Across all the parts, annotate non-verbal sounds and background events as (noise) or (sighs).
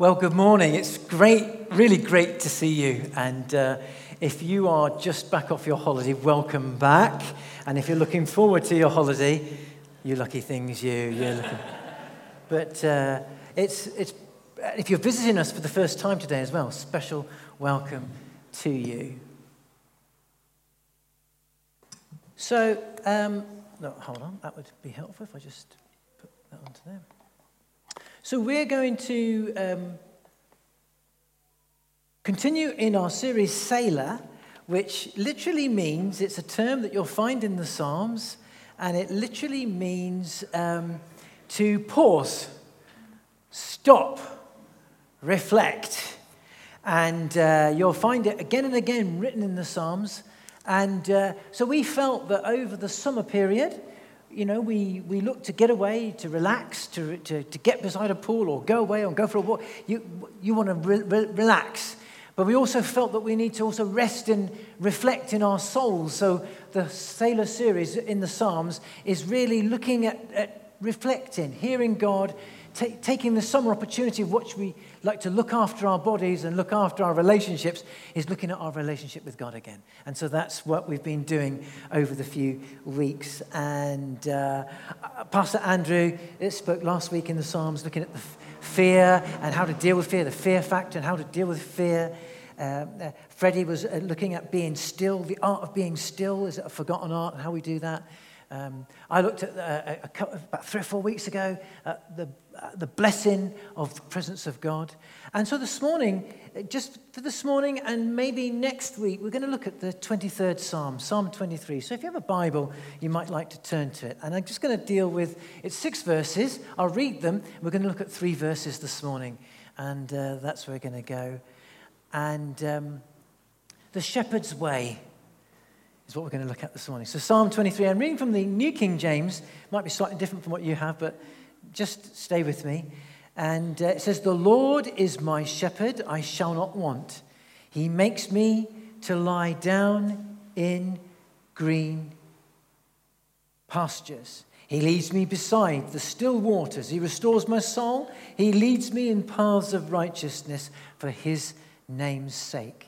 Well, good morning. It's great, really great to see you. And uh, if you are just back off your holiday, welcome back. And if you're looking forward to your holiday, you lucky things, you. You're looking. (laughs) but uh, it's, it's, if you're visiting us for the first time today as well, special welcome to you. So, um, no, hold on, that would be helpful if I just put that onto there. So, we're going to um, continue in our series Selah, which literally means it's a term that you'll find in the Psalms, and it literally means um, to pause, stop, reflect. And uh, you'll find it again and again written in the Psalms. And uh, so we felt that over the summer period, you know, we, we look to get away, to relax, to, to, to get beside a pool or go away or go for a walk. You, you want to re- re- relax. But we also felt that we need to also rest and reflect in our souls. So the Selah series in the Psalms is really looking at, at reflecting, hearing God, t- taking the summer opportunity of which we like to look after our bodies and look after our relationships, is looking at our relationship with God again. And so that's what we've been doing over the few weeks. And uh, Pastor Andrew spoke last week in the Psalms looking at the f- fear and how to deal with fear, the fear factor, and how to deal with fear. Uh, uh, Freddie was uh, looking at being still, the art of being still. Is it a forgotten art and how we do that? Um, I looked at uh, a, a, about three or four weeks ago at the, the blessing of the presence of God. And so this morning, uh, just for this morning and maybe next week, we're going to look at the 23rd Psalm, Psalm 23. So if you have a Bible, you might like to turn to it. And I'm just going to deal with, it's six verses. I'll read them. We're going to look at three verses this morning. And uh, that's where we're going to go. And um, the shepherd's way is what we're going to look at this morning. So, Psalm 23, I'm reading from the New King James, might be slightly different from what you have, but just stay with me. And uh, it says, The Lord is my shepherd, I shall not want. He makes me to lie down in green pastures. He leads me beside the still waters. He restores my soul. He leads me in paths of righteousness for his name's sake.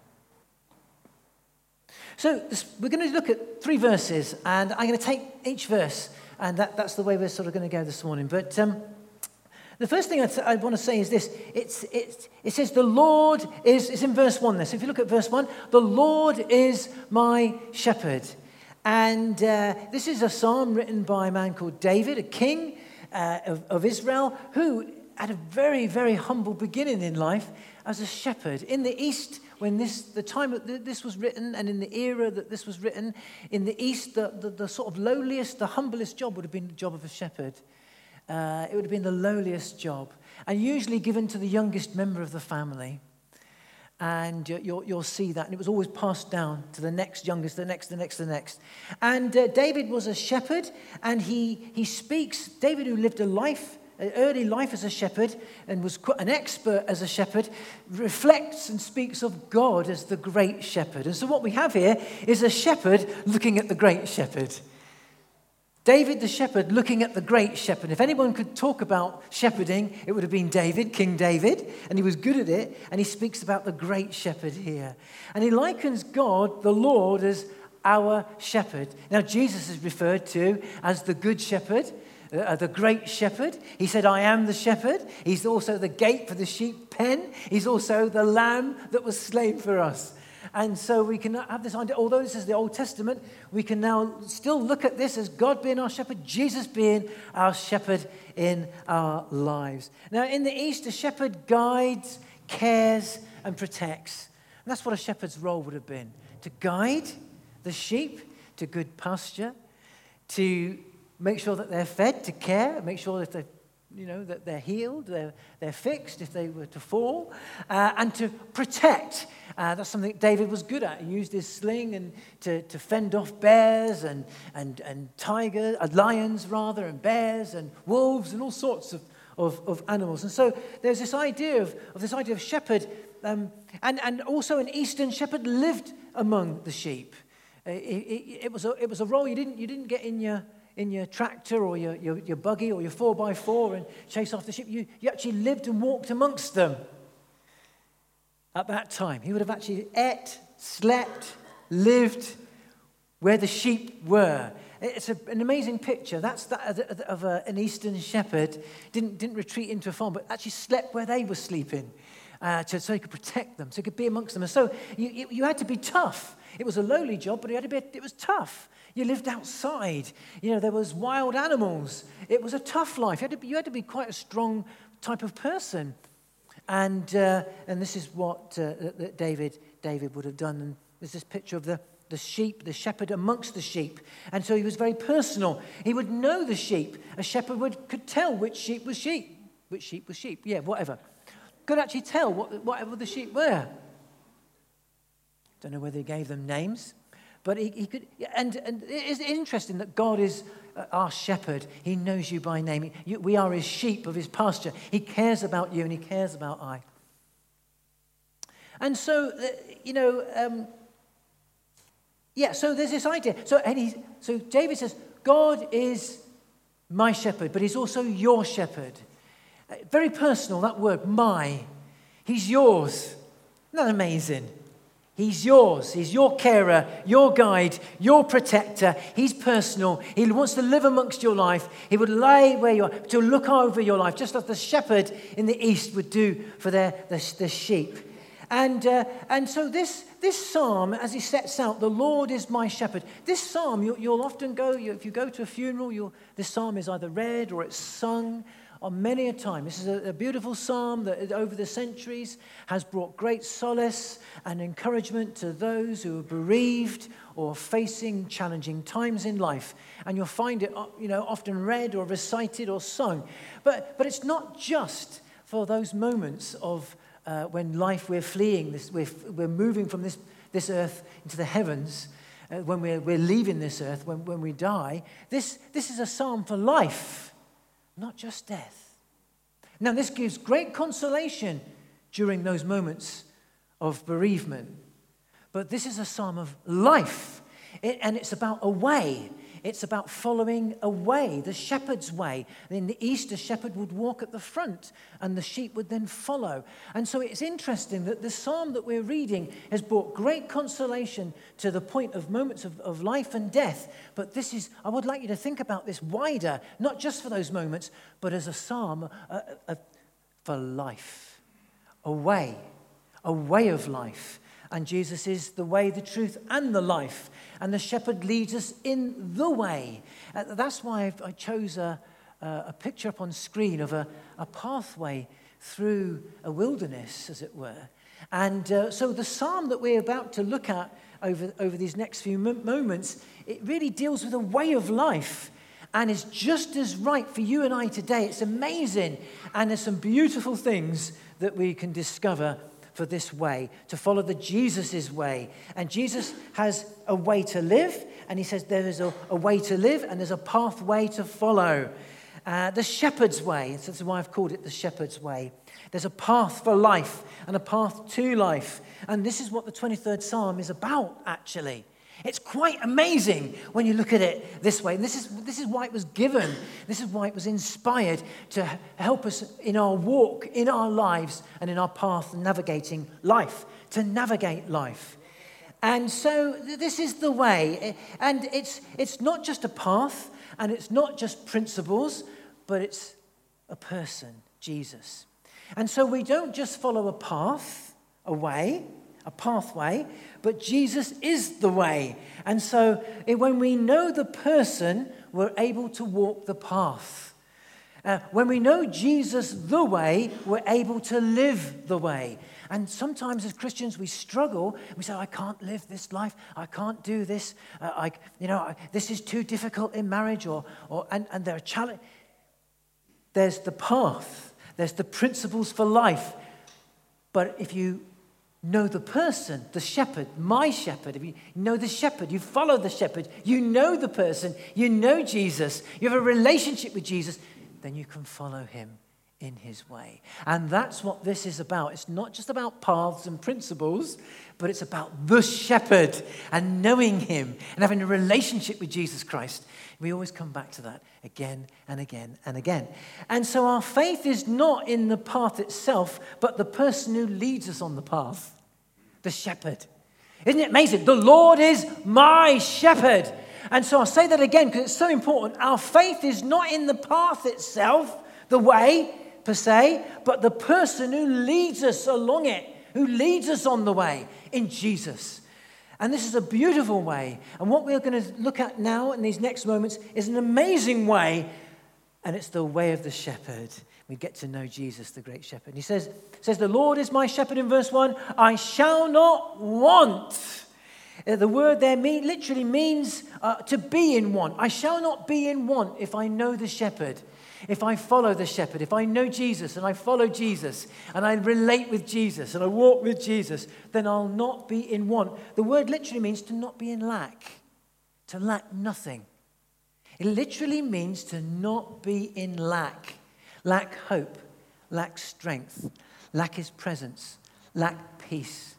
So this, we're going to look at three verses, and I'm going to take each verse, and that, that's the way we're sort of going to go this morning. But um, the first thing I want to say is this it's, it's, it says, The Lord is, it's in verse 1 this. If you look at verse 1, the Lord is my shepherd. And uh, this is a psalm written by a man called David, a king uh, of, of Israel, who had a very, very humble beginning in life as a shepherd. In the east, when this, the time that this was written and in the era that this was written, in the East, the, the, the sort of lowliest, the humblest job would have been the job of a shepherd. Uh, it would have been the lowliest job, and usually given to the youngest member of the family. And you'll, you'll see that. And it was always passed down to the next youngest, the next, the next, the next. And uh, David was a shepherd, and he, he speaks, David, who lived a life early life as a shepherd and was an expert as a shepherd, reflects and speaks of God as the great shepherd. And so, what we have here is a shepherd looking at the great shepherd. David the shepherd looking at the great shepherd. If anyone could talk about shepherding, it would have been David, King David, and he was good at it. And he speaks about the great shepherd here. And he likens God, the Lord, as our shepherd. Now, Jesus is referred to as the good shepherd. Uh, the great shepherd. He said, I am the shepherd. He's also the gate for the sheep pen. He's also the lamb that was slain for us. And so we can have this idea, although this is the Old Testament, we can now still look at this as God being our shepherd, Jesus being our shepherd in our lives. Now, in the East, a shepherd guides, cares, and protects. And that's what a shepherd's role would have been to guide the sheep to good pasture, to make sure that they're fed, to care, make sure that they're you know, that they're healed, they're, they're fixed if they were to fall, uh, and to protect. Uh, that's something David was good at. He used his sling and to, to fend off bears and, and, and tigers, uh, lions rather, and bears and wolves and all sorts of, of, of animals. And so there's this idea of, of this idea of shepherd, um, and, and also an eastern shepherd lived among the sheep. Uh, it, it, it, was a, it was a role you didn't, you didn't get in your in your tractor or your, your, your buggy or your 4x4 and chase after sheep. You, you actually lived and walked amongst them at that time. He would have actually ate, slept, lived where the sheep were. It's a, an amazing picture. That's that of, a, an eastern shepherd. Didn't, didn't retreat into a farm, but actually slept where they were sleeping. Uh, to, so he could protect them, so he could be amongst them. And so you, you, you had to be tough. It was a lowly job, but it, had to be, it was tough. You lived outside. You know, there was wild animals. It was a tough life. You had to be, had to be quite a strong type of person. And, uh, and this is what uh, David, David would have done. And there's this picture of the, the sheep, the shepherd amongst the sheep. And so he was very personal. He would know the sheep. A shepherd would, could tell which sheep was sheep. Which sheep was sheep. Yeah, whatever. Could actually tell what, whatever the sheep were. Don't know whether he gave them names. But he, he could, and, and it's interesting that God is uh, our shepherd. He knows you by name. We are his sheep of his pasture. He cares about you and he cares about I. And so, uh, you know, um, yeah, so there's this idea. So, and he, so David says, God is my shepherd, but he's also your shepherd. Uh, very personal, that word, my. He's yours. Isn't that amazing? He's yours. He's your carer, your guide, your protector. He's personal. He wants to live amongst your life. He would lay where you are, to look over your life, just like the shepherd in the east would do for their, the, sheep. And, uh, and so this, this psalm, as he sets out, the Lord is my shepherd. This psalm, you, will often go, you, if you go to a funeral, this psalm is either read or it's sung on many a time. This is a, a, beautiful psalm that over the centuries has brought great solace and encouragement to those who are bereaved or facing challenging times in life. And you'll find it uh, you know, often read or recited or sung. But, but it's not just for those moments of uh, when life we're fleeing, this, we're, we're moving from this, this earth into the heavens. Uh, when we're, we're leaving this earth, when, when we die, this, this is a psalm for life not just death. Now, this gives great consolation during those moments of bereavement. But this is a psalm of life, it, and it's about a way. It's about following a way, the shepherd's way. In the east, a shepherd would walk at the front and the sheep would then follow. And so it's interesting that the psalm that we're reading has brought great consolation to the point of moments of, of life and death. But this is, I would like you to think about this wider, not just for those moments, but as a psalm uh, uh, for life, a way, a way of life. And Jesus is the way, the truth, and the life. And the shepherd leads us in the way. Uh, that's why I've, i chose a, a, picture up on screen of a, a pathway through a wilderness, as it were. And uh, so the psalm that we're about to look at over, over these next few moments, it really deals with a way of life and is just as right for you and I today. It's amazing. And there's some beautiful things that we can discover for this way, to follow the Jesus' way. And Jesus has a way to live, and he says there is a, a way to live and there's a pathway to follow. Uh, the shepherd's way, so that's why I've called it the shepherd's way. There's a path for life and a path to life. And this is what the 23rd Psalm is about, actually. It's quite amazing when you look at it this way. And this is, this is why it was given. This is why it was inspired to help us in our walk, in our lives, and in our path navigating life, to navigate life. And so this is the way. And it's, it's not just a path, and it's not just principles, but it's a person, Jesus. And so we don't just follow a path, a way, a pathway, but Jesus is the way. And so when we know the person, we're able to walk the path. Uh, when we know Jesus the way, we're able to live the way. And sometimes as Christians, we struggle. We say, I can't live this life. I can't do this. Uh, I, you know, I, this is too difficult in marriage. Or, or, and, and there are challenges. There's the path. There's the principles for life. But if you know the person, the shepherd, my shepherd. If you know the shepherd, you follow the shepherd, you know the person, you know Jesus, you have a relationship with Jesus, then you can follow him in his way. And that's what this is about. It's not just about paths and principles, but it's about the shepherd and knowing him and having a relationship with Jesus Christ. We always come back to that again and again and again. And so our faith is not in the path itself, but the person who leads us on the path, the shepherd. Isn't it amazing? The Lord is my shepherd. And so I'll say that again because it's so important. Our faith is not in the path itself, the way per se, but the person who leads us along it, who leads us on the way in Jesus. And this is a beautiful way. And what we're going to look at now in these next moments is an amazing way, and it's the way of the shepherd. We get to know Jesus, the great shepherd. He says, says, The Lord is my shepherd in verse 1. I shall not want. Uh, the word there mean, literally means uh, to be in want. I shall not be in want if I know the shepherd. If I follow the shepherd, if I know Jesus and I follow Jesus and I relate with Jesus and I walk with Jesus, then I'll not be in want. The word literally means to not be in lack, to lack nothing. It literally means to not be in lack, lack hope, lack strength, lack his presence, lack peace.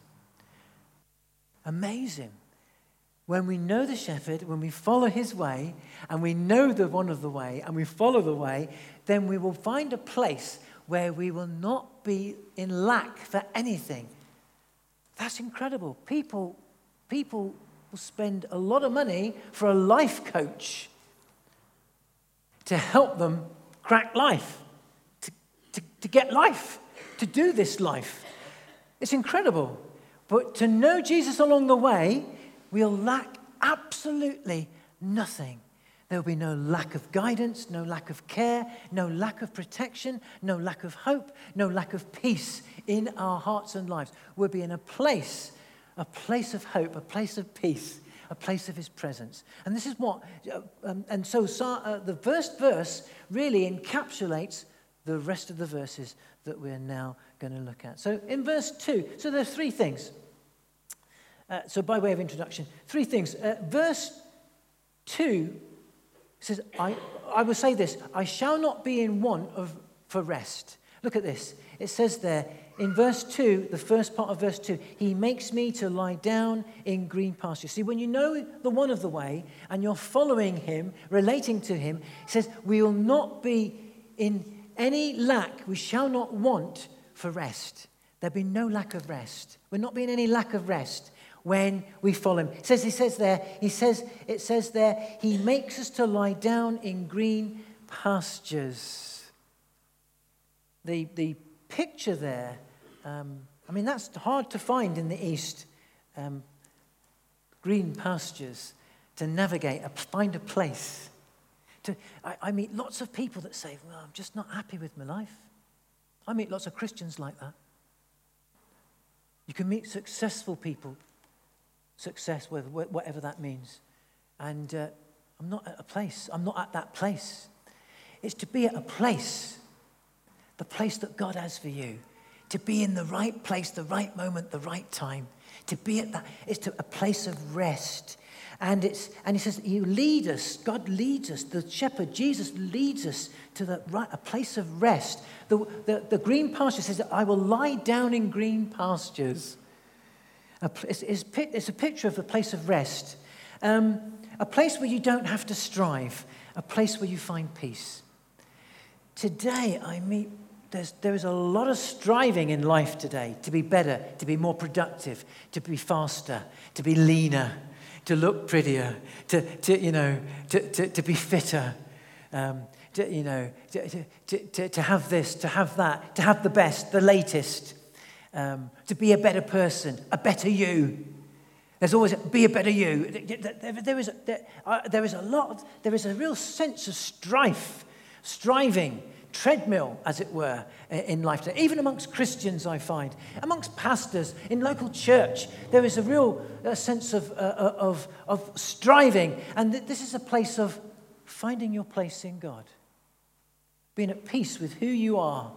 Amazing. When we know the shepherd, when we follow his way, and we know the one of the way, and we follow the way, then we will find a place where we will not be in lack for anything. That's incredible. People, people will spend a lot of money for a life coach to help them crack life, to, to, to get life, to do this life. It's incredible. But to know Jesus along the way we'll lack absolutely nothing. There will be no lack of guidance, no lack of care, no lack of protection, no lack of hope, no lack of peace in our hearts and lives. We'll be in a place, a place of hope, a place of peace, a place of His presence. And this is what, uh, um, and so uh, the first verse really encapsulates the rest of the verses that we're now going to look at. So in verse 2, so there's three things. Uh, so, by way of introduction, three things. Uh, verse 2 says, I, I will say this I shall not be in want of, for rest. Look at this. It says there in verse 2, the first part of verse 2, He makes me to lie down in green pasture. See, when you know the one of the way and you're following Him, relating to Him, He says, We will not be in any lack, we shall not want for rest. There'll be no lack of rest. We're not being any lack of rest when we follow him. It says, he says there, he says, it says there, he makes us to lie down in green pastures. The, the picture there, um, I mean, that's hard to find in the East. Um, green pastures to navigate, find a place. To, I, I meet lots of people that say, Well, I'm just not happy with my life. I meet lots of Christians like that. You can meet successful people success, whatever that means. And uh, I'm not at a place, I'm not at that place. It's to be at a place, the place that God has for you, to be in the right place, the right moment, the right time. To be at that, it's to a place of rest. And, it's, and he says, You lead us, God leads us, the shepherd, Jesus leads us to the right, a place of rest. The, the, the green pasture says, I will lie down in green pastures. It's, it's a picture of a place of rest, um, a place where you don't have to strive, a place where you find peace. Today, I meet, there's, there is a lot of striving in life today to be better, to be more productive, to be faster, to be leaner, to look prettier, to, to you know, to, to, to be fitter, um, to, you know, to, to, to, to have this, to have that, to have the best, the latest, um, to be a better person, a better you. There's always be a better you. There, is, there, uh, there is a lot, of, there is a real sense of strife, striving, treadmill, as it were, in life. Even amongst Christians, I find, amongst pastors, in local church, there is a real uh, sense of, uh, uh of, of striving. And this is a place of finding your place in God, being at peace with who you are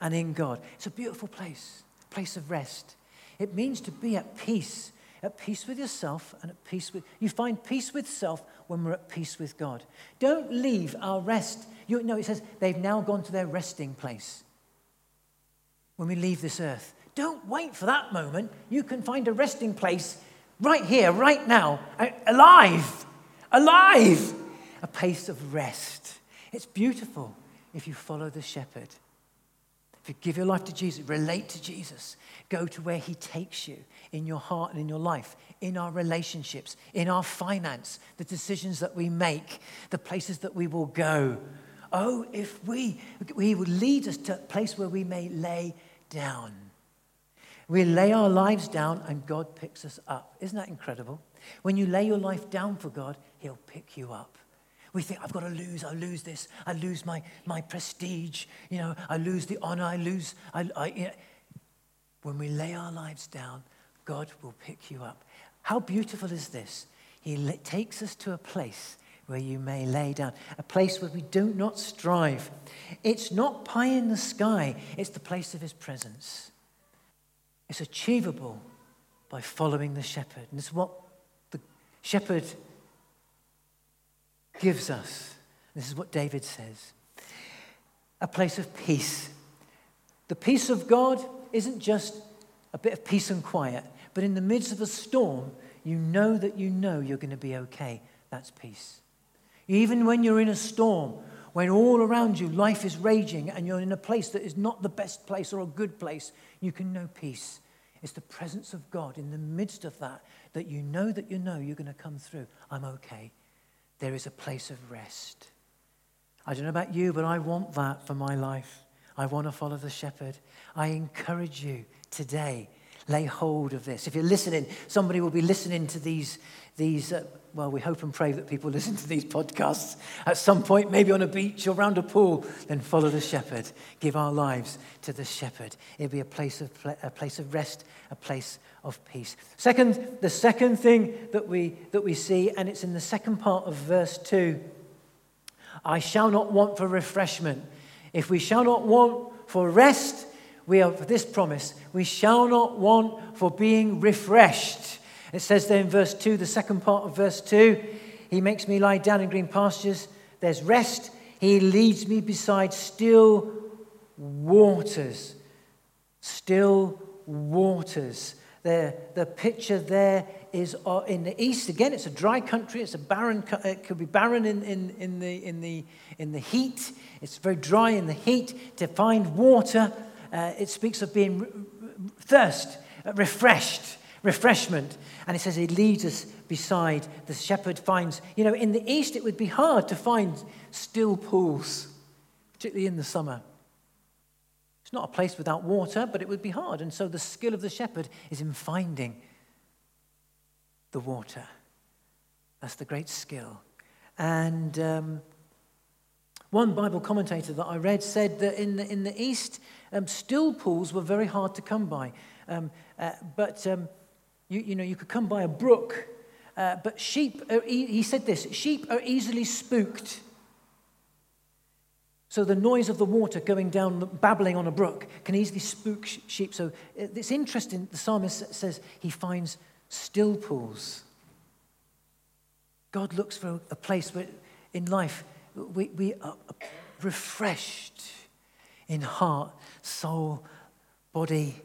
and in God. It's a beautiful place, a place of rest. It means to be at peace at peace with yourself and at peace with you find peace with self when we're at peace with god. Don't leave our rest. You know it says they've now gone to their resting place. When we leave this earth. Don't wait for that moment. You can find a resting place right here right now. Alive. Alive. A place of rest. It's beautiful if you follow the shepherd give your life to Jesus, relate to Jesus, go to where He takes you in your heart and in your life, in our relationships, in our finance, the decisions that we make, the places that we will go. Oh, if we, He would lead us to a place where we may lay down. We lay our lives down and God picks us up. Isn't that incredible? When you lay your life down for God, He'll pick you up. We think, I've got to lose, I lose this, I lose my, my prestige, you know, I lose the honor, I lose. I, I, you know. When we lay our lives down, God will pick you up. How beautiful is this? He takes us to a place where you may lay down, a place where we do not strive. It's not pie in the sky, it's the place of His presence. It's achievable by following the shepherd. And it's what the shepherd gives us. This is what David says a place of peace. The peace of God isn't just a bit of peace and quiet, but in the midst of a storm, you know that you know you're going to be okay. That's peace. Even when you're in a storm, when all around you life is raging and you're in a place that is not the best place or a good place, you can know peace. It's the presence of God in the midst of that that you know that you know you're going to come through. I'm okay there is a place of rest. I don't know about you, but I want that for my life. I want to follow the shepherd. I encourage you today, lay hold of this. If you're listening, somebody will be listening to these, these uh, well, we hope and pray that people (laughs) listen to these podcasts at some point, maybe on a beach or around a pool, then follow the shepherd. Give our lives to the shepherd. It'll be a place of, a place of rest, a place of peace. Second, the second thing that we, that we see, and it's in the second part of verse 2 I shall not want for refreshment. If we shall not want for rest, we have this promise we shall not want for being refreshed. It says there in verse 2, the second part of verse 2, He makes me lie down in green pastures. There's rest. He leads me beside still waters. Still waters. The, the picture there is uh, in the east. Again, it's a dry country. It's a barren. It could be barren in, in, in, the, in, the, in the heat. It's very dry in the heat. To find water, uh, it speaks of being thirst, uh, refreshed refreshment. And it says he leads us beside the shepherd finds. You know, in the east, it would be hard to find still pools, particularly in the summer. It's not a place without water, but it would be hard. And so the skill of the shepherd is in finding the water. That's the great skill. And um, one Bible commentator that I read said that in the, in the East, um, still pools were very hard to come by. Um, uh, but um, you, you know, you could come by a brook, uh, but sheep, are, he said this sheep are easily spooked. So the noise of the water going down, babbling on a brook, can easily spook sheep. So uh, it's interesting, the psalmist says he finds still pools. God looks for a place where in life we, we are refreshed in heart, soul, body,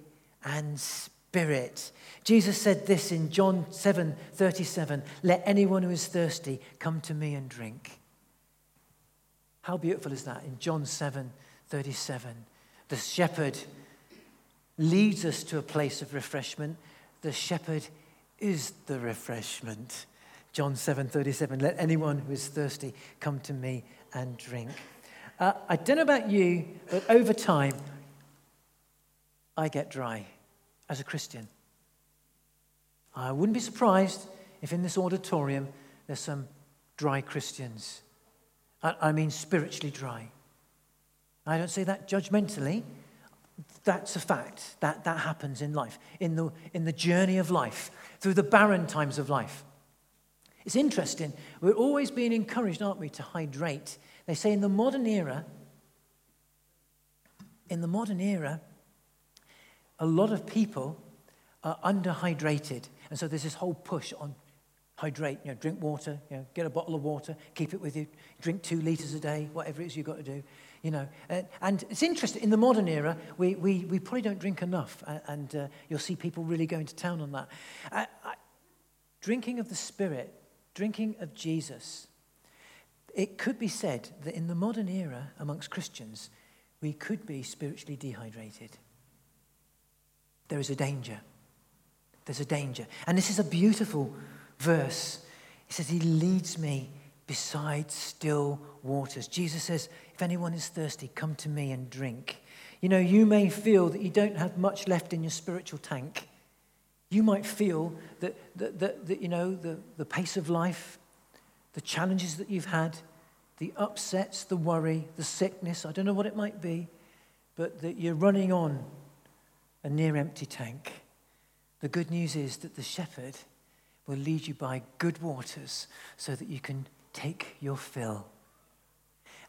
and spirit. Jesus said this in John 7 37 Let anyone who is thirsty come to me and drink. How beautiful is that in John 7 37? The shepherd leads us to a place of refreshment. The shepherd is the refreshment. John 7:37, let anyone who is thirsty come to me and drink. Uh, I don't know about you, but over time, I get dry as a Christian. I wouldn't be surprised if in this auditorium there's some dry Christians. I, I mean, spiritually dry. I don't say that judgmentally. That's a fact. That, that happens in life, in the, in the journey of life, through the barren times of life. It's interesting. We're always being encouraged, aren't we, to hydrate. They say in the modern era, in the modern era, a lot of people are underhydrated. And so there's this whole push on hydrate, you know, drink water, you know, get a bottle of water, keep it with you, drink two litres a day, whatever it is you've got to do, you know. And, and it's interesting, in the modern era, we, we, we probably don't drink enough, uh, and, uh, you'll see people really going to town on that. I, I, drinking of the Spirit, drinking of Jesus, it could be said that in the modern era amongst Christians, we could be spiritually dehydrated. There is a danger. There's a danger. And this is a beautiful verse. It says, He leads me beside still waters. Jesus says, If anyone is thirsty, come to me and drink. You know, you may feel that you don't have much left in your spiritual tank. You might feel that, that, that, that you know, the, the pace of life, the challenges that you've had, the upsets, the worry, the sickness, I don't know what it might be, but that you're running on a near empty tank. The good news is that the shepherd will lead you by good waters so that you can take your fill.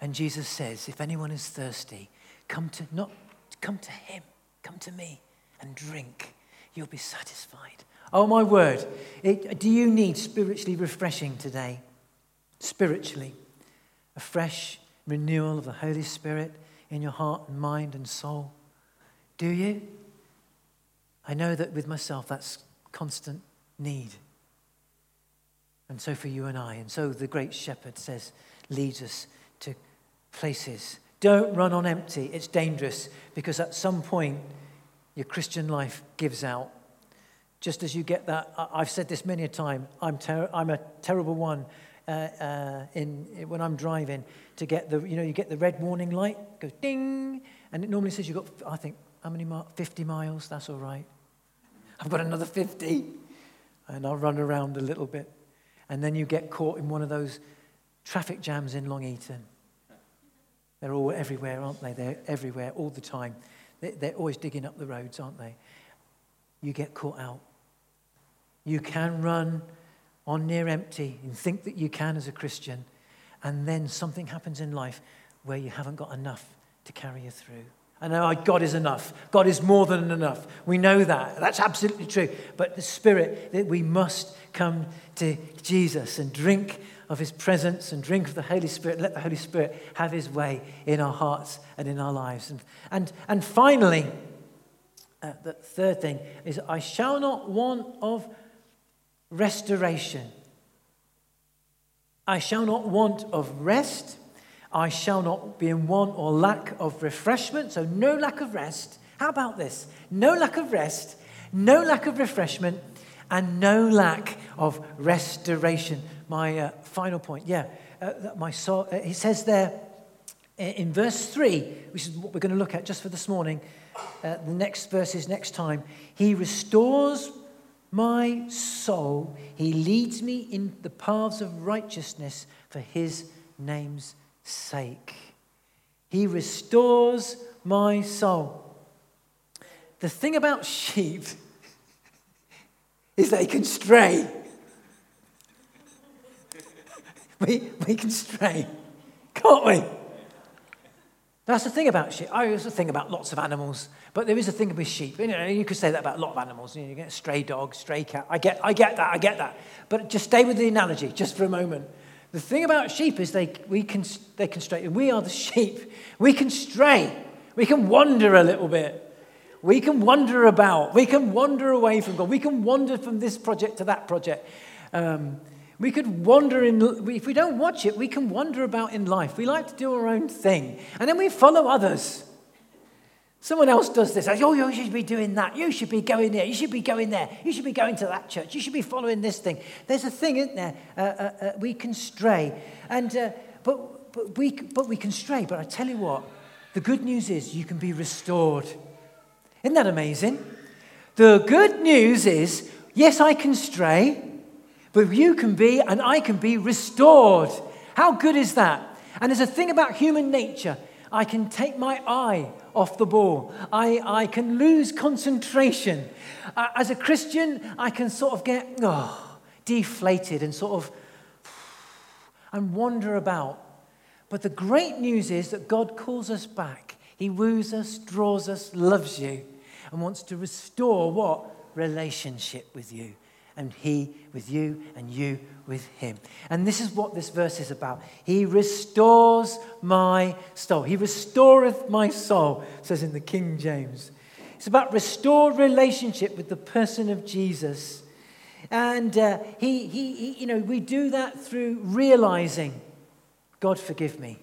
And Jesus says, if anyone is thirsty, come to not come to him, come to me and drink. You'll be satisfied. Oh my word. It, do you need spiritually refreshing today? Spiritually. A fresh renewal of the Holy Spirit in your heart and mind and soul. Do you? I know that with myself that's constant need. And so for you and I. And so the great shepherd says, leads us to places. Don't run on empty. It's dangerous because at some point your Christian life gives out. Just as you get that, I've said this many a time, I'm, ter- I'm a terrible one uh, uh, in, when I'm driving to get the, you know, you get the red warning light, goes ding, and it normally says you've got, I think, how many miles? 50 miles, that's all right. I've got another 50, and I'll run around a little bit and then you get caught in one of those traffic jams in Long Eaton. They're all everywhere, aren't they? They're everywhere all the time. They're always digging up the roads, aren't they? You get caught out. You can run on near empty and think that you can as a Christian, and then something happens in life where you haven't got enough to carry you through. I know oh, God is enough. God is more than enough. We know that. That's absolutely true. But the Spirit, that we must come to Jesus and drink of his presence and drink of the Holy Spirit. Let the Holy Spirit have his way in our hearts and in our lives. And, and, and finally, uh, the third thing is I shall not want of restoration. I shall not want of rest I shall not be in want or lack of refreshment. So, no lack of rest. How about this? No lack of rest, no lack of refreshment, and no lack of restoration. My uh, final point, yeah. Uh, my soul, uh, he says there in verse 3, which is what we're going to look at just for this morning, uh, the next verses next time. He restores my soul, he leads me in the paths of righteousness for his name's sake. He restores my soul. The thing about (laughs) sheep is they can stray. (laughs) We, we can stray, can't we? That's the thing about sheep. I also think about lots of animals, but there is a thing with sheep. You, know, you could say that about a lot of animals. You, know, you get a stray dog, stray cat. I get, I get that, I get that. But just stay with the analogy, just for a moment. The thing about sheep is they, we can, they can stray. We are the sheep. We can stray. We can wander a little bit. We can wander about. We can wander away from God. We can wander from this project to that project. Um, we could wander in, if we don't watch it, we can wander about in life. We like to do our own thing. And then we follow others. Someone else does this. Oh, you should be doing that. You should be going there. You should be going there. You should be going to that church. You should be following this thing. There's a thing, isn't there? Uh, uh, uh, we can stray. And, uh, but, but, we, but we can stray. But I tell you what, the good news is you can be restored. Isn't that amazing? The good news is yes, I can stray, but you can be and I can be restored. How good is that? And there's a thing about human nature. I can take my eye off the ball. I, I can lose concentration. Uh, as a Christian, I can sort of get oh, deflated and sort of (sighs) and wander about. But the great news is that God calls us back. He woos us, draws us, loves you, and wants to restore what? Relationship with you and he with you, and you with him. And this is what this verse is about. He restores my soul. He restoreth my soul, says in the King James. It's about restored relationship with the person of Jesus. And uh, he, he, he, you know, we do that through realizing, God, forgive me.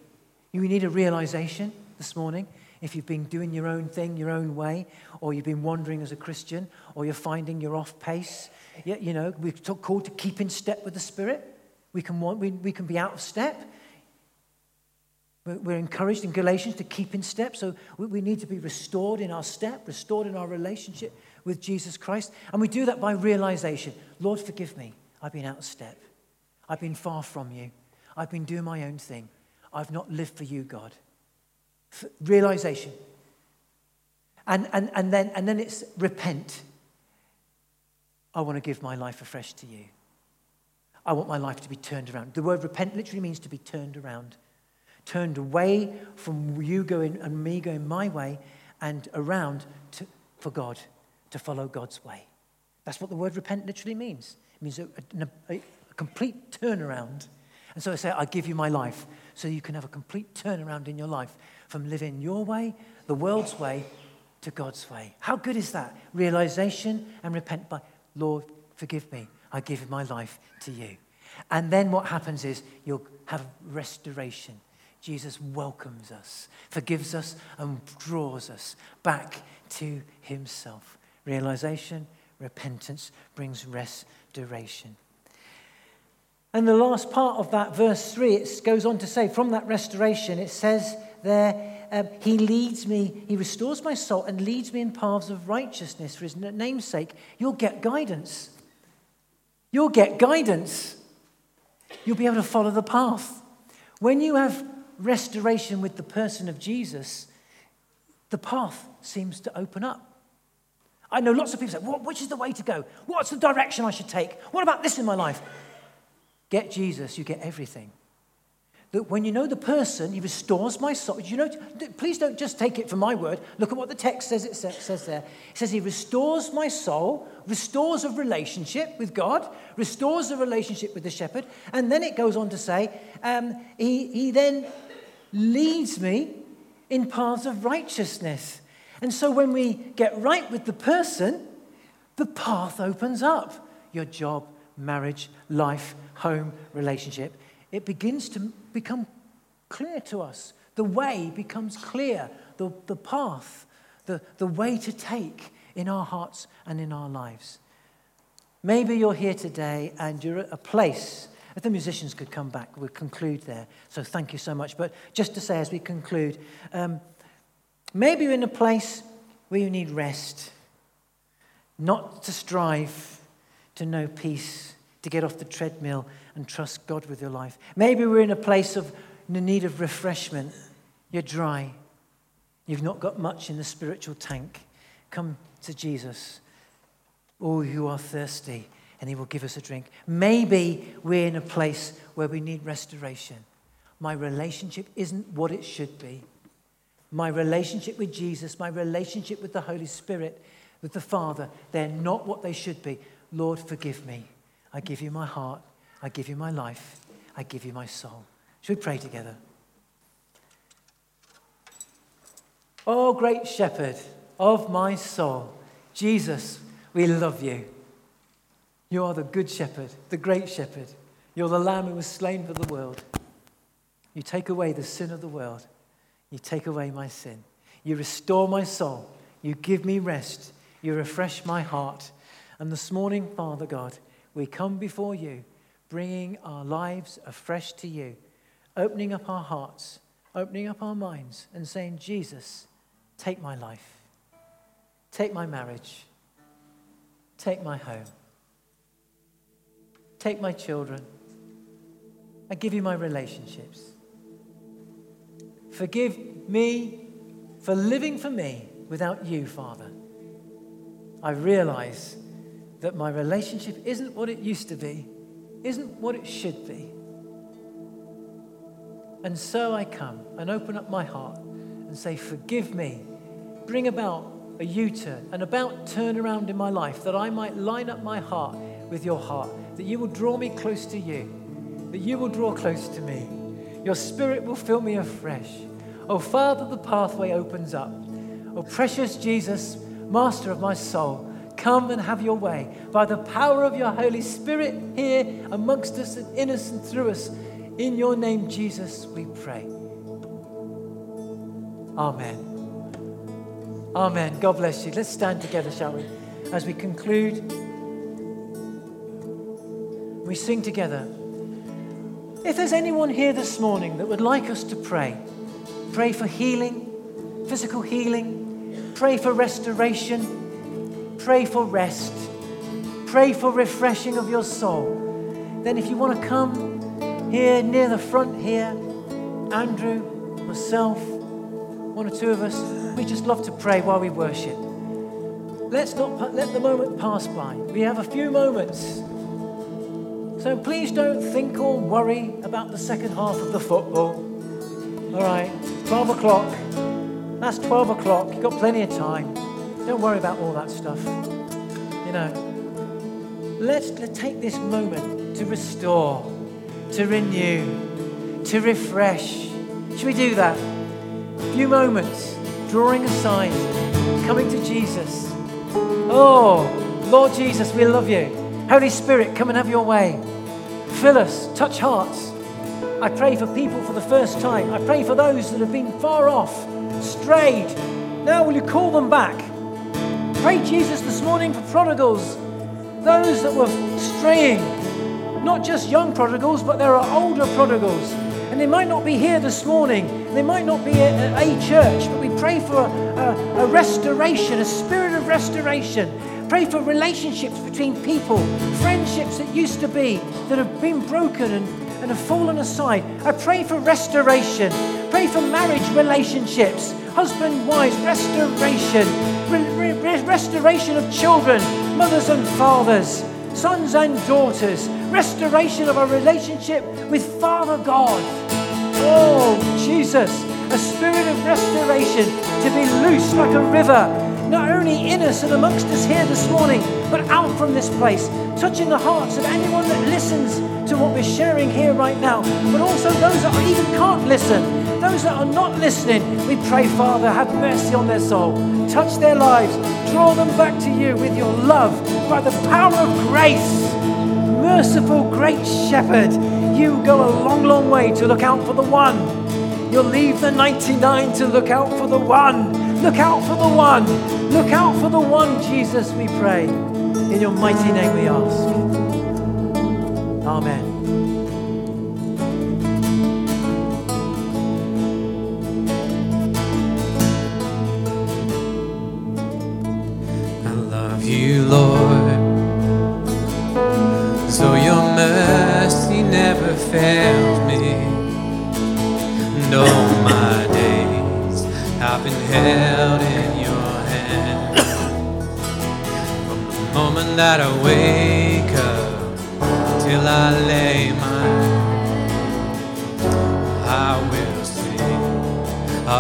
You need a realization this morning if you've been doing your own thing, your own way, or you've been wandering as a Christian, or you're finding you're off pace. Yeah, you know, we're called to keep in step with the Spirit. We can, want, we, we can be out of step. We're encouraged in Galatians to keep in step, so we need to be restored in our step, restored in our relationship with Jesus Christ. And we do that by realization Lord, forgive me. I've been out of step. I've been far from you. I've been doing my own thing. I've not lived for you, God. Realization. And, and, and, then, and then it's repent. I want to give my life afresh to you. I want my life to be turned around. The word repent literally means to be turned around. Turned away from you going and me going my way and around to, for God, to follow God's way. That's what the word repent literally means. It means a, a, a complete turnaround. And so I say, I give you my life so you can have a complete turnaround in your life from living your way, the world's way, to God's way. How good is that? Realization and repent by, Lord, forgive me. I give my life to you. And then what happens is you'll have restoration. Jesus welcomes us, forgives us, and draws us back to himself. Realization, repentance brings restoration. And the last part of that, verse 3, it goes on to say, from that restoration, it says there, um, He leads me, He restores my soul and leads me in paths of righteousness for His name's sake. You'll get guidance. You'll get guidance. You'll be able to follow the path. When you have restoration with the person of Jesus, the path seems to open up. I know lots of people say, well, which is the way to go? What's the direction I should take? What about this in my life? Get Jesus, you get everything that when you know the person, he restores my soul. You know, please don't just take it for my word. Look at what the text says. It says there. It says he restores my soul, restores a relationship with God, restores a relationship with the shepherd, and then it goes on to say um, he, he then leads me in paths of righteousness. And so when we get right with the person, the path opens up. Your job, marriage, life, home, relationship it begins to become clear to us. The way becomes clear, the, the path, the, the way to take in our hearts and in our lives. Maybe you're here today and you're at a place, if the musicians could come back, we'll conclude there. So thank you so much. But just to say as we conclude, um, maybe you're in a place where you need rest, not to strive to know peace, to get off the treadmill and trust God with your life. Maybe we're in a place of need of refreshment. You're dry. You've not got much in the spiritual tank. Come to Jesus. Oh, All who are thirsty, and He will give us a drink. Maybe we're in a place where we need restoration. My relationship isn't what it should be. My relationship with Jesus, my relationship with the Holy Spirit, with the Father, they're not what they should be. Lord, forgive me. I give you my heart. I give you my life. I give you my soul. Should we pray together? Oh, great shepherd of my soul, Jesus, we love you. You are the good shepherd, the great shepherd. You're the lamb who was slain for the world. You take away the sin of the world. You take away my sin. You restore my soul. You give me rest. You refresh my heart. And this morning, Father God, we come before you, bringing our lives afresh to you, opening up our hearts, opening up our minds, and saying, Jesus, take my life, take my marriage, take my home, take my children. I give you my relationships. Forgive me for living for me without you, Father. I realize that my relationship isn't what it used to be, isn't what it should be. And so I come and open up my heart and say, Forgive me. Bring about a U turn, an about turn around in my life that I might line up my heart with your heart, that you will draw me close to you, that you will draw close to me. Your spirit will fill me afresh. Oh, Father, the pathway opens up. Oh, precious Jesus, Master of my soul, come and have your way. By the power of your Holy Spirit here amongst us and in us and through us. In your name, Jesus, we pray. Amen. Amen. God bless you. Let's stand together, shall we? As we conclude, we sing together. If there's anyone here this morning that would like us to pray, pray for healing, physical healing, pray for restoration, pray for rest, pray for refreshing of your soul, then if you want to come here near the front here, Andrew, myself, one or two of us, we just love to pray while we worship. Let's not let the moment pass by. We have a few moments. So please don't think or worry about the second half of the football. All right, 12 o'clock. That's 12 o'clock. You've got plenty of time. Don't worry about all that stuff. You know, let's, let's take this moment to restore, to renew, to refresh. Should we do that? A few moments, drawing aside, coming to Jesus. Oh, Lord Jesus, we love you. Holy Spirit, come and have your way. Fill us, touch hearts. I pray for people for the first time. I pray for those that have been far off, strayed. Now, will you call them back? Pray, Jesus, this morning for prodigals, those that were straying. Not just young prodigals, but there are older prodigals. And they might not be here this morning, they might not be at a church, but we pray for a, a, a restoration, a spirit of restoration. Pray for relationships between people, friendships that used to be, that have been broken and, and have fallen aside. I pray for restoration. Pray for marriage relationships, husband, wives, restoration, re- re- restoration of children, mothers and fathers, sons and daughters, restoration of our relationship with Father God. Oh, Jesus, a spirit of restoration to be loose like a river, not only in us and amongst us here this morning, but out from this place, touching the hearts of anyone that listens to what we're sharing here right now, but also those that even can't listen, those that are not listening. We pray, Father, have mercy on their soul, touch their lives, draw them back to you with your love by the power of grace. Merciful, great shepherd, you go a long, long way to look out for the one. You'll leave the 99 to look out for the one. Look out for the one. Look out for the one, Jesus, we pray. In your mighty name we ask. Amen.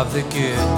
Of the goodness